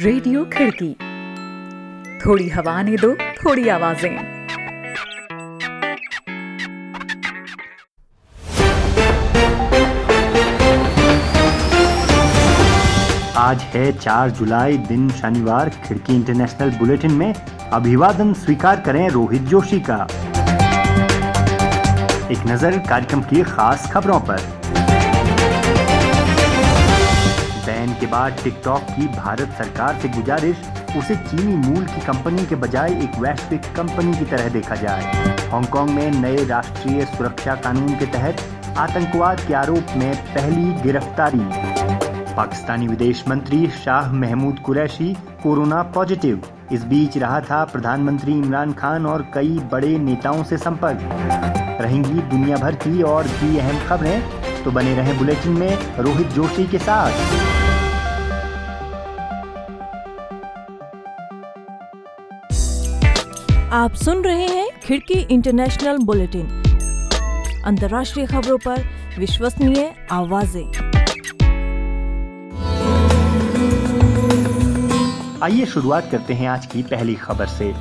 Radio खिड़की। थोड़ी हवा ने दो, थोड़ी आवाज़ें। आज है 4 जुलाई, दिन शनिवार, खिड़की इंटरनेशनल बुलेटिन में अभिवादन स्वीकार करें रोहित जोशी का। एक नज़र कार्यक्रम की खास खबरों पर। बैन के बाद टिकटॉक की भारत सरकार से गुजारिश, उसे चीनी मूल की कंपनी के बजाय एक वैश्विक कंपनी की तरह देखा जाए। हांगकांग में नए राष्ट्रीय सुरक्षा कानून के तहत आतंकवाद के आरोप में पहली गिरफ्तारी। पाकिस्तानी विदेश मंत्री शाह महमूद कुरैशी कोरोना पॉजिटिव। इस बीच रहा था प्रधानमंत्री इमरान खान और कई बड़े नेताओं से संपर्क। रहेंगी दुनिया भर की और भी अहम खबरें तो बने रहें बुलेटिन में रोहित जोशी के साथ। आप सुन रहे हैं खिड़की इंटरनेशनल बुलेटिन। अंतर्राष्ट्रीय खबरों पर विश्वसनीय आवाज़ें। आइए शुरुआत करते हैं आज की पहली खबर से।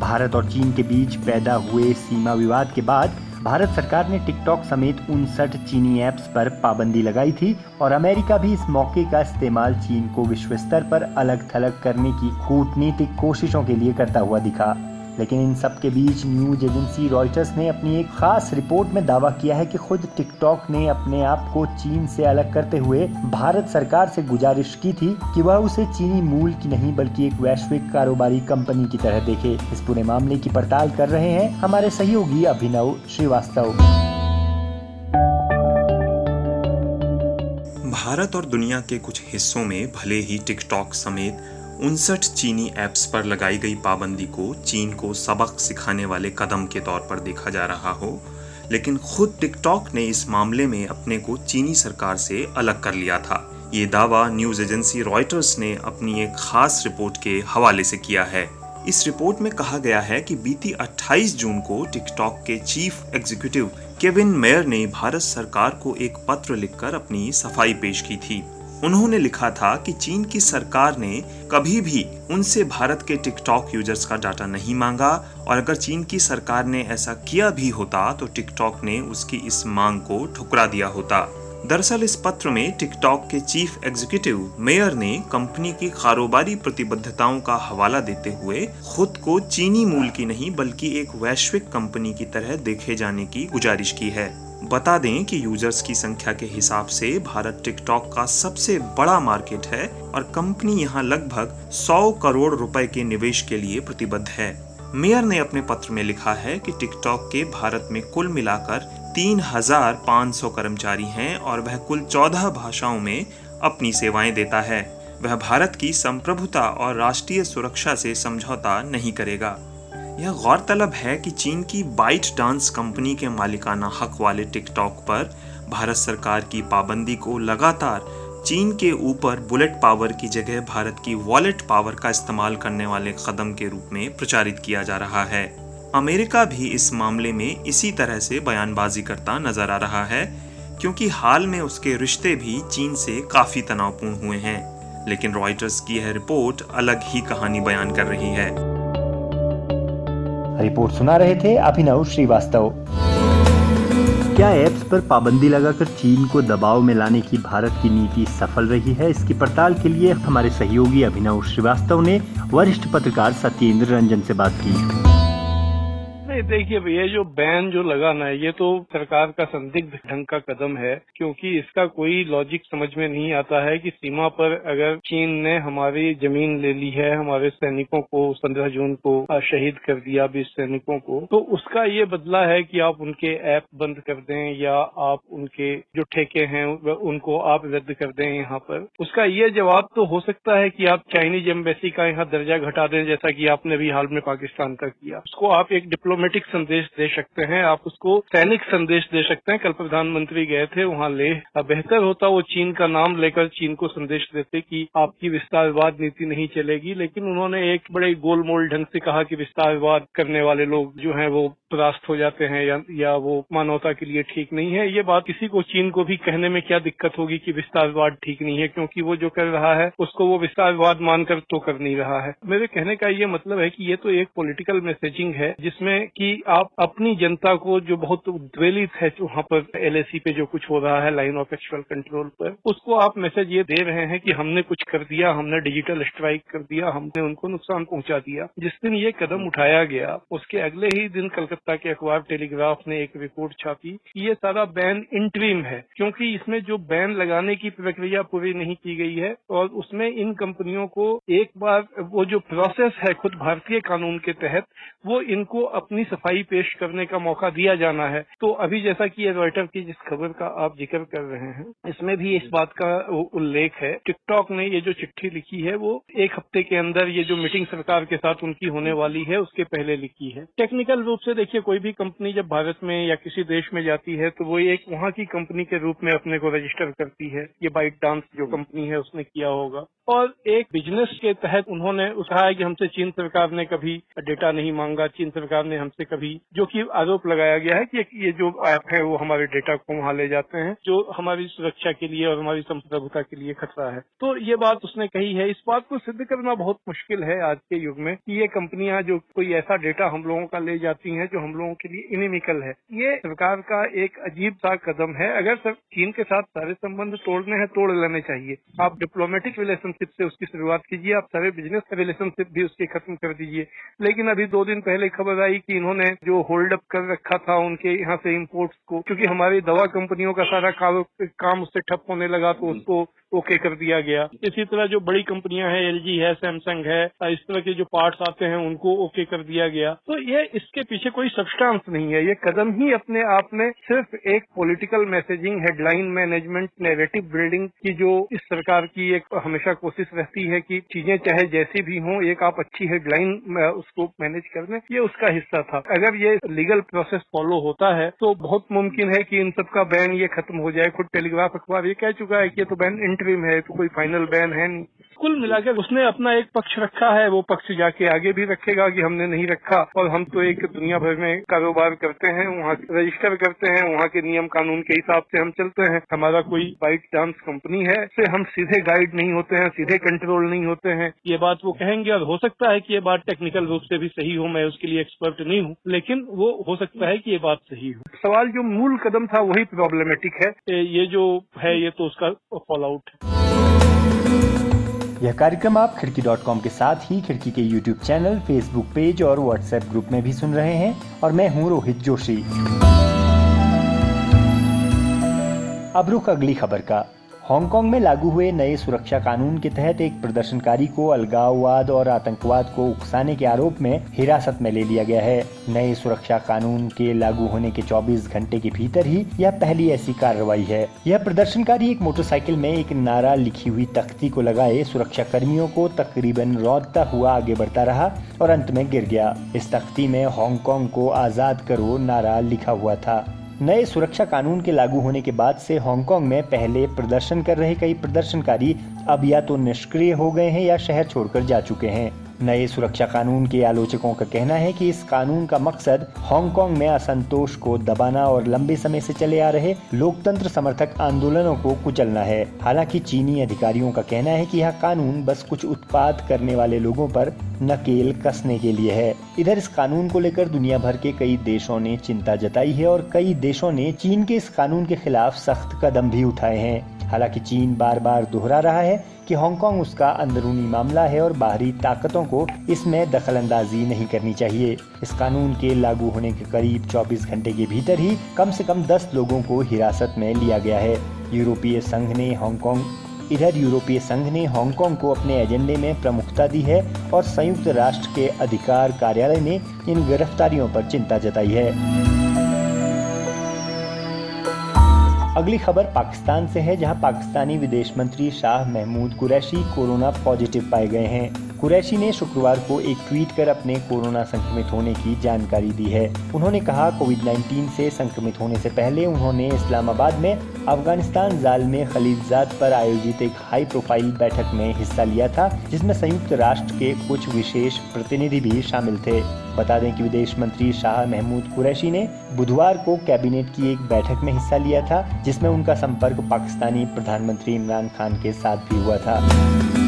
भारत और चीन के बीच पैदा हुए सीमा विवाद के बाद भारत सरकार ने टिकटॉक समेत उनसठ चीनी ऐप्स पर पाबंदी लगाई थी और अमेरिका भी इस मौके का इस्तेमाल चीन को विश्व स्तर पर अलग थलग करने की कूटनीतिक कोशिशों के लिए करता हुआ दिखा। लेकिन इन सब के बीच न्यूज़ एजेंसी रॉयटर्स ने अपनी एक खास रिपोर्ट में दावा किया है कि खुद टिकटॉक ने अपने आप को चीन से अलग करते हुए भारत सरकार से गुजारिश की थी कि वह उसे चीनी मूल की नहीं, बल्कि एक वैश्विक कारोबारी कंपनी की तरह देखे। इस पूरे मामले की पड़ताल कर रहे हैं हमारे सहयोगी अभिनव श्रीवास्तव। भारत और दुनिया के कुछ हिस्सों में भले ही टिकटॉक समेत उनसठ चीनी ऐप्स पर लगाई गई पाबंदी को चीन को सबक सिखाने वाले कदम के तौर पर देखा जा रहा हो, लेकिन खुद टिकटॉक ने इस मामले में अपने को चीनी सरकार से अलग कर लिया था। ये दावा न्यूज़ एजेंसी रॉयटर्स ने अपनी एक खास रिपोर्ट के हवाले से किया है। इस रिपोर्ट में कहा गया है कि बीती 28 जून को टिकटॉक के चीफ एग्जीक्यूटिव केविन मेयर ने भारत सरकार को एक पत्र लिखकर अपनी सफ़ाई पेश की थी। उन्होंने लिखा था कि चीन की सरकार ने कभी भी उनसे भारत के टिकटॉक यूज़र्स का डाटा नहीं मांगा, और अगर चीन की सरकार ने ऐसा किया भी होता तो टिकटॉक ने उसकी इस मांग को ठुकरा दिया होता। दरअसल इस पत्र में टिकटॉक के चीफ एग्जीक्यूटिव मेयर ने कंपनी की कारोबारी प्रतिबद्धताओं का हवाला देते हुए खुद को चीनी मूल की नहीं, बल्कि एक वैश्विक कंपनी की तरह देखे जाने की गुजारिश की है। बता दें कि यूज़र्स की संख्या के हिसाब से भारत टिकटॉक का सबसे बड़ा मार्केट है और कंपनी यहाँ लगभग 100 करोड़ रुपए के निवेश के लिए प्रतिबद्ध है। मेयर ने अपने पत्र में लिखा है कि टिकटॉक के भारत में कुल मिलाकर 3,500 कर्मचारी हैं और वह कुल 14 भाषाओं में अपनी सेवाएँ देता है। वह भारत की संप्रभुता और राष्ट्रीय सुरक्षा से समझौता नहीं करेगा। यह गौरतलब है कि चीन की बाइट डांस कंपनी के मालिकाना हक वाले टिकटॉक पर भारत सरकार की पाबंदी को लगातार चीन के ऊपर बुलेट पावर की जगह भारत की वॉलेट पावर का इस्तेमाल करने वाले कदम के रूप में प्रचारित किया जा रहा है। अमेरिका भी इस मामले में इसी तरह से बयानबाजी करता नज़र आ रहा है, क्योंकि हाल में उसके रिश्ते भी चीन से काफ़ी तनावपूर्ण हुए हैं। लेकिन रॉयटर्स की यह रिपोर्ट अलग ही कहानी बयान कर रही है। रिपोर्ट सुना रहे थे अभिनव श्रीवास्तव। क्या ऐप्स पर पाबंदी लगाकर चीन को दबाव में लाने की भारत की नीति सफल रही है? इसकी पड़ताल के लिए हमारे सहयोगी अभिनव श्रीवास्तव ने वरिष्ठ पत्रकार सत्येंद्र रंजन से बात की। नहीं देखिए ये जो बैन जो लगाना है ये तो सरकार का संदिग्ध ढंग का कदम है, क्योंकि इसका कोई लॉजिक समझ में नहीं आता है कि सीमा पर अगर चीन ने हमारी ज़मीन ले ली है, हमारे सैनिकों को पंद्रह जून को शहीद कर दिया बीस सैनिकों को तो उसका ये बदला है कि आप उनके ऐप बंद कर दें या आप उनके जो ठेके हैं उनको आप रद्द कर दें यहाँ पर। उसका ये जवाब तो हो सकता है कि आप चाइनीज़ एम्बेसी का यहाँ दर्जा घटा दें, जैसा कि आपने भी हाल में पाकिस्तान का किया। उसको आप एक डिप्लोमेट डिप्लोमेटिक संदेश दे सकते हैं आप उसको सैनिक संदेश दे सकते हैं। कल प्रधानमंत्री गए थे वहाँ ले। बेहतर होता वो चीन का नाम लेकर चीन को संदेश देते कि आपकी विस्तारवाद नीति नहीं चलेगी। लेकिन उन्होंने एक बड़े गोलमोल ढंग से कहा कि विस्तारवाद करने वाले लोग जो हैं वो परास्त हो जाते हैं या, या वो मानवता के लिए ठीक नहीं है। ये बात किसी को चीन को भी कहने में क्या दिक्कत होगी कि विस्तारवाद ठीक नहीं है क्योंकि वो जो कर रहा है उसको वो विस्तारवाद मानकर तो कर नहीं रहा है। मेरे कहने का ये मतलब है कि ये तो एक पॉलिटिकल मैसेजिंग है जिसमें कि आप अपनी जनता को जो बहुत उद्वेलित है वहाँ पर एलएसी पे जो कुछ हो रहा है लाइन ऑफ़ एक्चुअल कंट्रोल पर, उसको आप मैसेज ये दे रहे हैं कि हमने कुछ कर दिया, हमने डिजिटल स्ट्राइक कर दिया, हमने उनको नुकसान पहुँचा दिया। जिस दिन ये कदम उठाया गया, उसके अगले ही दिन कलकत्ता के अखबार टेलीग्राफ ने एक रिपोर्ट छापी कि ये सारा बैन इंट्रीम है, क्योंकि इसमें जो बैन लगाने की प्रक्रिया पूरी नहीं की गई है और उसमें इन कंपनियों को एक बार वो जो प्रोसेस है खुद भारतीय कानून के तहत, वो इनको अपनी सफ़ाई पेश करने का मौका दिया जाना है। तो अभी जैसा कि रॉयटर की जिस खबर का आप ज़िक्र कर रहे हैं, इसमें भी इस बात का उल्लेख है। टिकटॉक ने ये जो चिट्ठी लिखी है, वो एक हफ़्ते के अंदर ये जो मीटिंग सरकार के साथ उनकी होने वाली है, उसके पहले लिखी है। टेक्निकल रूप से देखिए, कोई भी कंपनी जब भारत में या किसी देश में जाती है तो वो एक वहाँ की कंपनी के रूप में अपने को रजिस्टर करती है। ये बाइट डांस जो कंपनी है, उसने किया होगा। और एक बिज़नेस के तहत उन्होंने है कि हमसे चीन सरकार ने कभी डेटा नहीं मांगा। चीन सरकार ने हमसे कभी जो कि आरोप लगाया गया है कि ये जो ऐप है वो हमारे डेटा को वहाँ ले जाते हैं, जो हमारी सुरक्षा के लिए और हमारी संप्रभुता के लिए खतरा है। तो ये बात उसने कही है। इस बात को सिद्ध करना बहुत मुश्किल है आज के युग में कि ये कंपनियाँ जो कोई ऐसा डेटा हम लोगों का ले जाती हैं जो हम लोगों के लिए इनिमिकल है। ये सरकार का एक अजीब सा कदम है। अगर सर, चीन के साथ सारे संबंध तोड़ने हैं, तोड़ लेने चाहिए। आप डिप्लोमेटिक रिलेशनशिप से उसकी शुरुआत कीजिए, आप सारे बिज़नेस रिलेशनशिप भी उसके खत्म कर दीजिए। लेकिन अभी दो दिन पहले खबर आई कि इन्होंने जो होल्ड अप कर रखा था उनके यहाँ से इम्पोर्ट्स को, क्योंकि हमारी दवा कंपनियों का सारा काम उससे ठप होने लगा तो उसको ओके कर दिया गया। इसी तरह जो बड़ी कंपनियाँ हैं एलजी है सैमसंग है इस तरह के जो पार्ट्स आते हैं, उनको ओके कर दिया गया। तो ये इसके पीछे कोई सब्सटेंस नहीं है। ये कदम ही अपने आप में सिर्फ़ एक political messaging headline management negative building की जो इस सरकार की एक हमेशा कोशिश रहती है कि चीज़ें चाहे जैसी भी हों, एक आप अच्छी हेडलाइन उसको मैनेज कर दें। ये उसका हिस्सा था। अगर ये लीगल प्रोसेस फॉलो होता है तो बहुत मुमकिन है कि इन सब का बैन ये खत्म हो जाए। खुद टेलीग्राफ अखबार ये कह चुका है कि ये तो बैन इंटरिम है तो कोई फाइनल बैन है नहीं। कुल मिलाकर उसने अपना एक पक्ष रखा है, वो पक्ष जाके आगे भी रखेगा कि हमने नहीं रखा। और हम तो एक दुनिया भर में कारोबार करते हैं, वहाँ रजिस्टर करते हैं, वहाँ के नियम कानून के हिसाब से हम चलते हैं। हमारा कोई बाइट डांस कंपनी है से हम सीधे गाइड नहीं होते हैं, सीधे कंट्रोल नहीं होते हैं। ये बात वो कहेंगे और हो सकता है कि ये बात टेक्निकल रूप से भी सही हो, मैं उसके लिए एक्सपर्ट नहीं हूँ, लेकिन वो हो सकता है कि ये बात सही हो। सवाल जो मूल कदम था, वही प्रॉब्लमेटिक है। ये जो है, ये तो उसका फॉल आउट है। यह कार्यक्रम आप खिड़की डॉट कॉम के साथ ही खिड़की के यूट्यूब चैनल, फेसबुक पेज और व्हाट्सएप ग्रुप में भी सुन रहे हैं और मैं हूँ रोहित जोशी। अब रुख अगली खबर का। हांगकांग में लागू हुए नए सुरक्षा कानून के तहत एक प्रदर्शनकारी को अलगाववाद और आतंकवाद को उकसाने के आरोप में हिरासत में ले लिया गया है। नए सुरक्षा कानून के लागू होने के 24 घंटे के भीतर ही यह पहली ऐसी कार्रवाई है। यह प्रदर्शनकारी एक मोटरसाइकिल में एक नारा लिखी हुई तख्ती को लगाए सुरक्षा कर्मियों को तकरीबन रौदता हुआ आगे बढ़ता रहा और अंत में गिर गया। इस तख्ती में हांगकांग को आज़ाद करो नारा लिखा हुआ था। नए सुरक्षा कानून के लागू होने के बाद से हांगकांग में पहले प्रदर्शन कर रहे कई प्रदर्शनकारी अब या तो निष्क्रिय हो गए हैं या शहर छोड़कर जा चुके हैं। नए सुरक्षा कानून के आलोचकों का कहना है कि इस कानून का मकसद हांगकांग में असंतोष को दबाना और लंबे समय से चले आ रहे लोकतंत्र समर्थक आंदोलनों को कुचलना है। हालाँकि चीनी अधिकारियों का कहना है कि यह कानून बस कुछ उत्पाद करने वाले लोगों पर नकेल कसने के लिए है। इधर इस कानून को लेकर दुनिया भर के कई देशों ने चिंता जताई है और कई देशों ने चीन के इस कानून के खिलाफ सख्त कदम भी उठाए हैं। हालाँकि चीन बार बार दोहरा रहा है कि हांगकांग उसका अंदरूनी मामला है और बाहरी ताकतों को इसमें दखल अंदाजी नहीं करनी चाहिए। इस कानून के लागू होने के करीब 24 घंटे के भीतर ही कम से कम 10 लोगों को हिरासत में लिया गया है। यूरोपीय संघ ने हांगकांग, इधर यूरोपीय संघ ने हांगकांग को अपने एजेंडे में प्रमुखता दी है और संयुक्त राष्ट्र के अधिकार कार्यालय ने इन गिरफ्तारियों पर चिंता जताई है। अगली खबर पाकिस्तान से है, जहाँ पाकिस्तानी विदेश मंत्री शाह महमूद कुरैशी कोरोना पॉजिटिव पाए गए हैं। कुरैशी ने शुक्रवार को एक ट्वीट कर अपने कोरोना संक्रमित होने की जानकारी दी है। उन्होंने कहा कोविड 19 से संक्रमित होने से पहले उन्होंने इस्लामाबाद में अफ़गानिस्तान जाल में खलीलजाद पर आयोजित एक हाई प्रोफ़ाइल बैठक में हिस्सा लिया था, जिसमें संयुक्त राष्ट्र के कुछ विशेष प्रतिनिधि भी शामिल थे। बता दें कि विदेश मंत्री शाह महमूद कुरैशी ने बुधवार को कैबिनेट की एक बैठक में हिस्सा लिया था, जिसमें उनका संपर्क पाकिस्तानी प्रधानमंत्री इमरान खान के साथ भी हुआ था।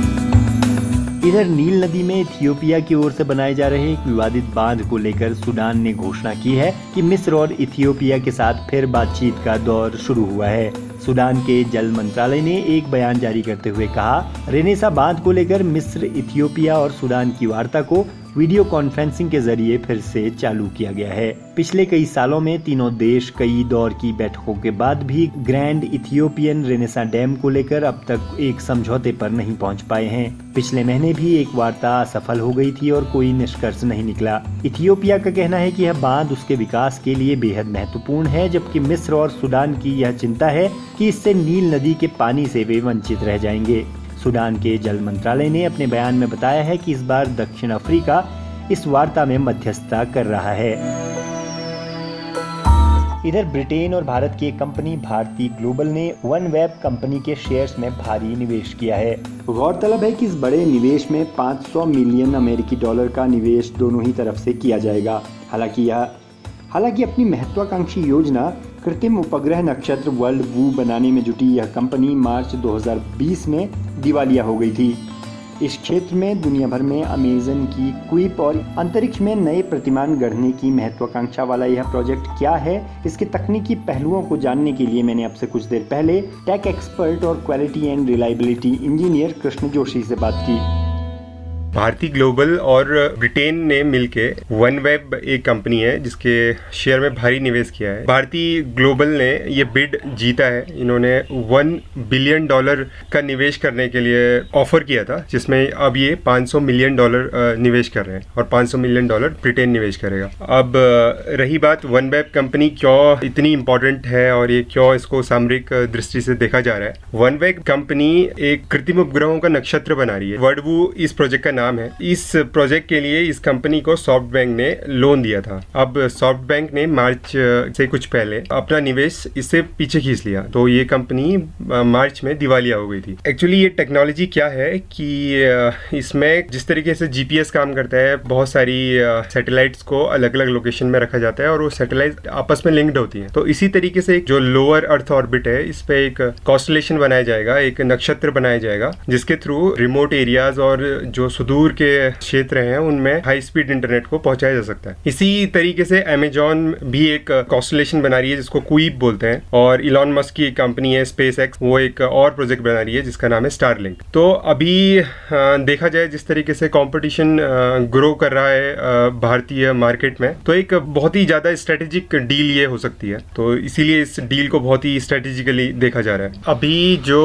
इधर नील नदी में इथियोपिया की ओर से बनाए जा रहे एक विवादित बाँध को लेकर सूडान ने घोषणा की है कि मिस्र और इथियोपिया के साथ फिर बातचीत का दौर शुरू हुआ है। सूडान के जल मंत्रालय ने एक बयान जारी करते हुए कहा, रेनेसा बाँध को लेकर मिस्र, इथियोपिया और सूडान की वार्ता को वीडियो कॉन्फ्रेंसिंग के ज़रिए फिर से चालू किया गया है। पिछले कई सालों में तीनों देश कई दौर की बैठकों के बाद भी ग्रैंड इथियोपियन रेनेसा डैम को लेकर अब तक एक समझौते पर नहीं पहुँच पाए हैं। पिछले महीने भी एक वार्ता असफल हो गई थी और कोई निष्कर्ष नहीं निकला। इथियोपिया का कहना है कि यह बाँध उसके विकास के लिए बेहद महत्वपूर्ण है, जबकि मिस्र और सूडान की यह चिंता है कि इससे नील नदी के पानी से वे वंचित रह जाएँगे। सूडान के जल मंत्रालय ने अपने बयान में बताया है कि इस बार दक्षिण अफ्रीका इस वार्ता में मध्यस्थता कर रहा है। इधर ब्रिटेन और भारत की कंपनी भारती ग्लोबल ने वन वेब कंपनी के शेयर्स में भारी निवेश किया है। गौरतलब है कि इस बड़े निवेश में 500 मिलियन अमेरिकी डॉलर का निवेश दोनों ही तरफ़ से किया जाएगा। हालाँकि यह हालाँकि अपनी महत्वाकांक्षी योजना कृत्रिम उपग्रह नक्षत्र वर्ल्ड वू बनाने में जुटी यह कंपनी मार्च 2020 में दिवालिया हो गई थी। इस क्षेत्र में दुनिया भर में अमेजन की क्विप और अंतरिक्ष में नए प्रतिमान गढ़ने की महत्वाकांक्षा वाला यह प्रोजेक्ट क्या है, इसके तकनीकी पहलुओं को जानने के लिए मैंने आपसे कुछ देर पहले टेक एक्सपर्ट और quality and reliability engineer Krishna Joshi से बात की। भारती ग्लोबल और ब्रिटेन ने मिलके वन वेब एक कंपनी है, जिसके शेयर में भारी निवेश किया है। भारती ग्लोबल ने ये बिड जीता है। इन्होंने वन बिलियन डॉलर का निवेश करने के लिए ऑफ़र किया था, जिसमें अब ये 500 मिलियन डॉलर निवेश कर रहे हैं और 500 मिलियन डॉलर ब्रिटेन निवेश करेगा। अब रही बात वन वेब कंपनी क्यों इतनी इंपॉर्टेंट है और ये क्यों इसको सामरिक दृष्टि से देखा जा रहा है? वन वेब कंपनी एक कृत्रिम उपग्रहों का नक्षत्र बना रही है। वर्डवू इस प्रोजेक्ट का नाम नाम है। इस प्रोजेक्ट के लिए इस कंपनी को सॉफ्ट बैंक ने लोन दिया था। अब सॉफ्ट बैंक ने मार्च से कुछ पहले अपना निवेश इससे पीछे खींच लिया। तो ये कंपनी मार्च में दिवालिया हो गई थी। एक्चुअली ये टेक्नोलॉजी क्या है कि इसमें जिस तरीके से जीपीएस काम करता है, बहुत सारी सैटेलाइट्स को अलग अलग लोकेशन में रखा जाता है और वो सैटेलाइट आपस में लिंक्ड होती है। तो इसी तरीके से जो लोअर अर्थ ऑर्बिट है, इस पे एक कॉन्स्टलेशन बनाया जाएगा, एक नक्षत्र बनाया जाएगा, जिसके थ्रू रिमोट एरियाज़ और जो सुदूर दूर के क्षेत्र हैं, उनमें हाई स्पीड इंटरनेट को पहुँचाया जा सकता है। इसी तरीके से अमेजोन भी एक कॉन्स्टलेशन बना रही है, जिसको क्वीप बोलते हैं, और इलॉन मस्क की एक कंपनी है स्पेस एक्स वो एक और प्रोजेक्ट बना रही है, जिसका नाम है स्टारलिंक तो अभी देखा जाए जिस तरीके से कॉम्पिटिशन ग्रो कर रहा है भारतीय मार्केट में तो एक बहुत ही ज़्यादा स्ट्रेटेजिक डील ये हो सकती है। तो इसीलिए इस डील को बहुत ही स्ट्रेटेजिकली देखा जा रहा है। अभी जो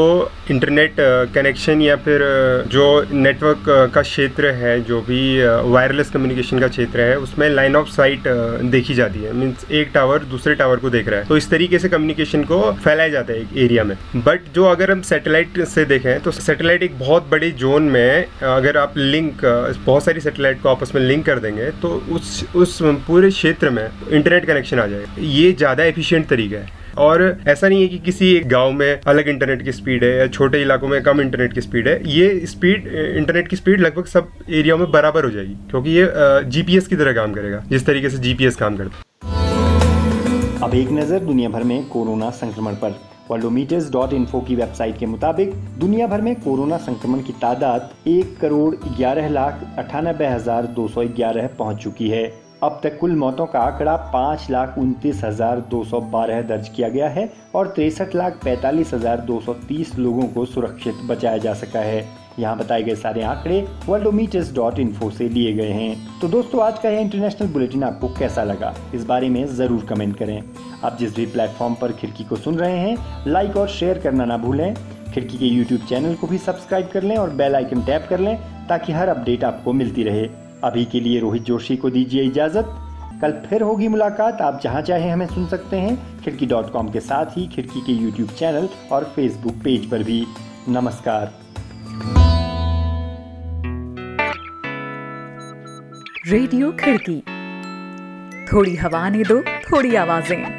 इंटरनेट कनेक्शन या फिर जो नेटवर्क का क्षेत्र है, जो भी वायरलेस कम्युनिकेशन का क्षेत्र है, उसमें लाइन ऑफ़ साइट देखी जाती है। मीन्स एक टावर दूसरे टावर को देख रहा है। तो इस तरीके से कम्युनिकेशन को फैलाया जाता है एक एरिया में। बट जो अगर हम सेटेलाइट से देखें तो सेटेलाइट एक बहुत बड़े जोन में अगर आप लिंक बहुत सारी सेटेलाइट को आपस में लिंक कर देंगे तो उस उस पूरे क्षेत्र में इंटरनेट कनेक्शन आ जाएगा। ये ज़्यादा एफिशिएंट तरीका है। और ऐसा नहीं है कि किसी एक गाँव में अलग इंटरनेट की स्पीड है या छोटे इलाकों में कम इंटरनेट की स्पीड है। ये स्पीड इंटरनेट की स्पीड लगभग सब एरिया में बराबर हो जाएगी, क्योंकि ये जीपीएस की तरह काम करेगा, जिस तरीके से जीपीएस काम करता अब एक नज़र दुनिया भर में कोरोना संक्रमण पर। वर्ल्डोमीटर्स डॉट इन्फो की वेबसाइट के मुताबिक, दुनिया भर में कोरोना संक्रमण की तादाद एक करोड़ ग्यारह लाख अठानबे हज़ार दो सौ ग्यारह पहुँच चुकी है। अब तक कुल मौतों का आंकड़ा पाँच लाख उनतीस हज़ार दो सौ बारह दर्ज किया गया है और तिरसठ लाख पैतालीस हज़ार दो सौ तीस लोगों को सुरक्षित बचाया जा सका है। यहाँ बताए गए सारे आंकड़े वर्ल्डोमीटर्स डॉट इन्फो से लिए गए हैं। तो दोस्तों, आज का यह इंटरनेशनल बुलेटिन आपको कैसा लगा? इस बारे में ज़रूर कमेंट करें। आप जिस भी प्लेटफॉर्म पर खिड़की को सुन रहे हैं लाइक और शेयर करना ना भूलें। खिड़की के यूट्यूब चैनल को भी सब्सक्राइब कर लें और बेल आइकन टैप कर लें ताकि हर अपडेट आपको मिलती रहे। अभी के लिए रोहित जोशी को दीजिए इजाज़त। कल फिर होगी मुलाकात। आप जहाँ चाहे हमें सुन सकते हैं। खिड़की डॉट कॉम के साथ ही खिड़की के यूट्यूब चैनल और फेसबुक पेज पर भी। नमस्कार। रेडियो खिड़की। थोड़ी हवा ने दो, थोड़ी आवाज़ें।